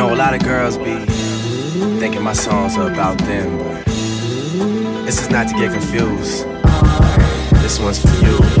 know, a lot of girls be thinking my songs are about them, but this is not to get confused. This one's for you.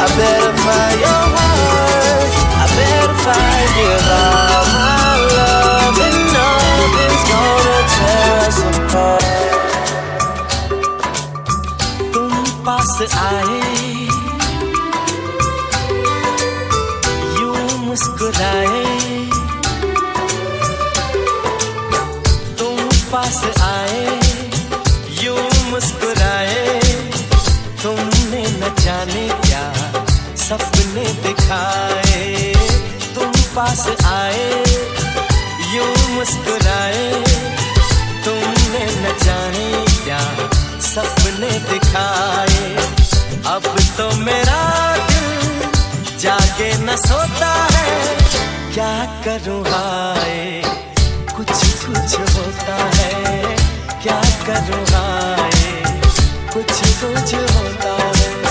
I better find your heart. I better find you. All my love and nothing's gonna tear us apart. तुम पास आए यूँ मुस्कुराए तुम पास आए यूँ मुस्कुराए तुमने न जाने सपने दिखाए, तुम पास आए, यूँ मुस्कुराए, तुमने न जाने क्या सपने दिखाए। अब तो मेरा दिल जागे न सोता है, क्या करूँ हाय? कुछ कुछ होता है, क्या करूँ हाय? कुछ कुछ होता है।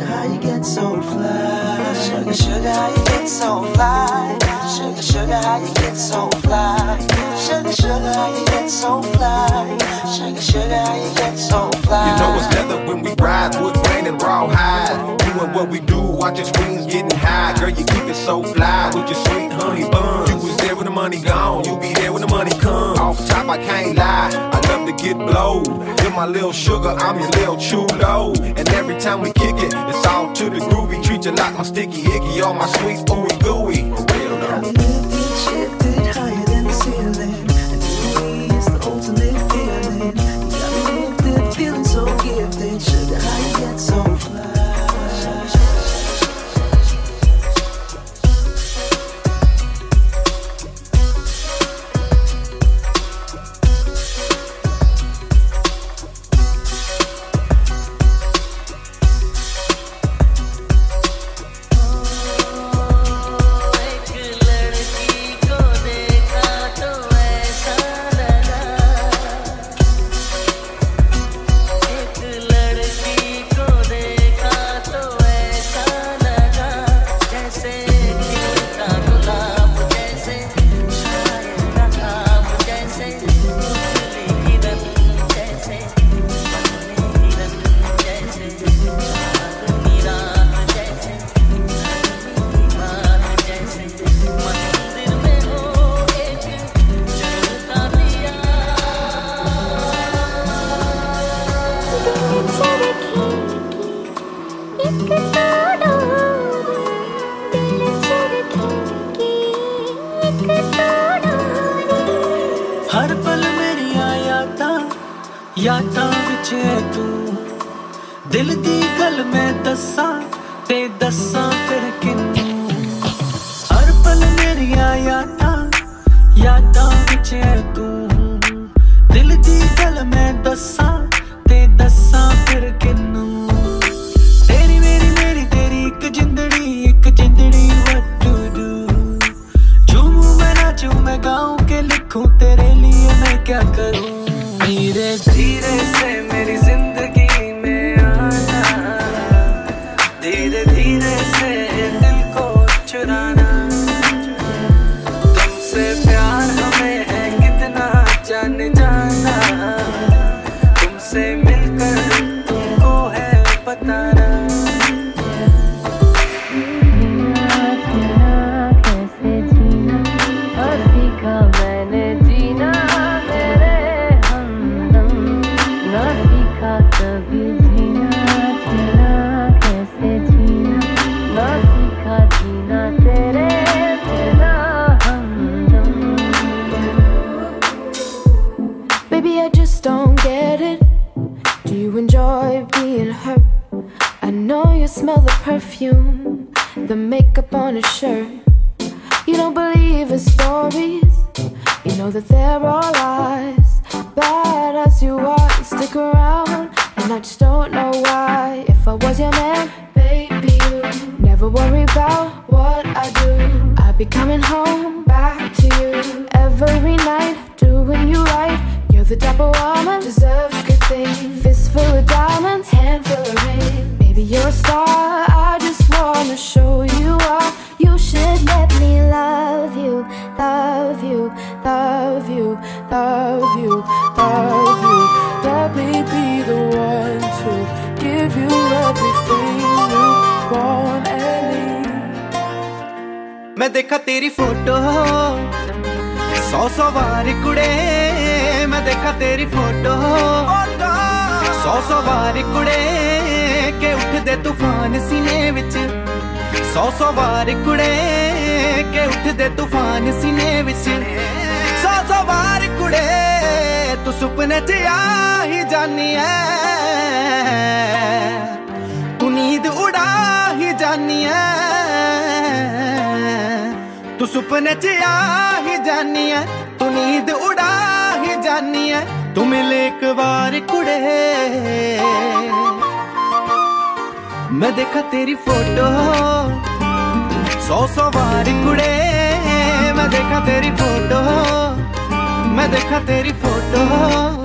Sugar, how you get so fly? Sugar, sugar, how you get so fly? Sugar, sugar, how you get so fly? Sugar, sugar, how you get so fly? Sugar, sugar, how you get so fly? You know it's leather when we ride, wood grain and raw hide. Doing what we do, watching screens getting high. Girl, you keep it so fly with your sweet honey buns. Money gone, you be there when the money come. Off top, I can't lie, I love to get blowed. You're my little sugar, I'm your little chulo. And every time we kick it, it's all to the groovy. Treat you like my sticky icky, all my sweet ooey gooey. For real though. हर पल मेरिया यादा यादा बिच तू। दिल की गल मैं दसा ते दसा perfume, the makeup on his shirt. You don't believe his stories. You know that they're all lies. Bad as you are, you stick around. And I just don't know why. If I was your man, baby, you never worry about what I do. I'd be coming home back to you every night, doing you right. You're the type of woman deserves good things. Fistful of diamonds, hand full of rain. Baby, you're a star. I just wanna show you are. You should let me love you, love you, love you, love you, love you. Let me be the one to give you everything you want and need. मैं देखा तेरी photo सौ सौ बार कुड़े मैं देखा तेरी photo ਸੌ ਸੌ ਵਾਰ ਕੁੜੇ ਕਿ ਉੱਠਦੇ ਤੂਫਾਨ ਸੀਨੇ ਵਿੱਚ। ਸੌ ਸੌ ਵਾਰ ਕੁੜੇ ਕਿ ਉੱਠਦੇ ਤੂਫਾਨ ਸੀਨੇ ਵਿੱਚ। ਸੌ ਸੌ ਵਾਰ ਕੁੜੇ, ਤੂੰ ਸੁਪਨੇ 'ਚ ਆ ਹੀ ਜਾਨੀ ਐ। ਤੂੰ ਨੀਂਦ ਉਡਾ ਹੀ ਜਾਨੀ ਐ। ਤੂੰ ਸੁਪਨੇ 'ਚ ਆ ਹੀ ਜਾਨੀ ਐ। ਤੂੰ ਨੀਂਦ ਉਡਾ ਹੀ ਜਾਨੀ ਐ। ਤੂੰ ਮਿਲੇ ਇੱਕ ਵਾਰ ਕੁੜੇ ਮੈਂ ਦੇਖਾ ਤੇਰੀ ਫੋਟੋ ਸੌ ਸੌ ਵਾਰ ਕੁੜੇ ਮੈਂ ਦੇਖਾ ਤੇਰੀ ਫੋਟੋ ਮੈਂ ਦੇਖਾ ਤੇਰੀ ਫੋਟੋ प्यारा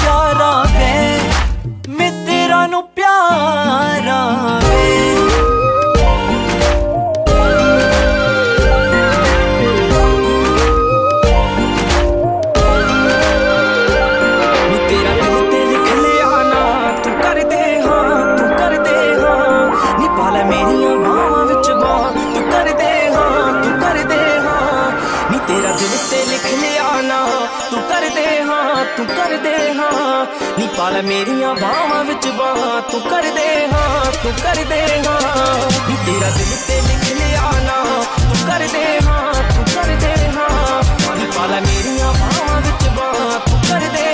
प्यारा ਹਾਂ, ਤੂੰ ਕਰਦੇ ਹਾਂ। ਨੀ ਪਾਲ ਮੇਰੀਆਂ ਬਾਹਾਂ ਵਿੱਚ ਬਾਹਾਂ ਤੂੰ ਕਰਦੇ ਹਾਂ, ਤੂੰ ਕਰਦੇ ਹਾਂ। ਨੀ ਤੇਰਾ ਦਿਲ ਤੇ ਲਿਖ ਲਿਆ ਨਾ, ਤੂੰ ਕਰਦੇ ਹਾਂ, ਤੂੰ ਕਰਦੇ ਹਾਂ। ਨੀ ਪਾਲ ਮੇਰੀਆਂ ਬਾਹਾਂ ਵਿੱਚ ਬਾਹਾਂ ਤੂੰ ਕਰਦੇ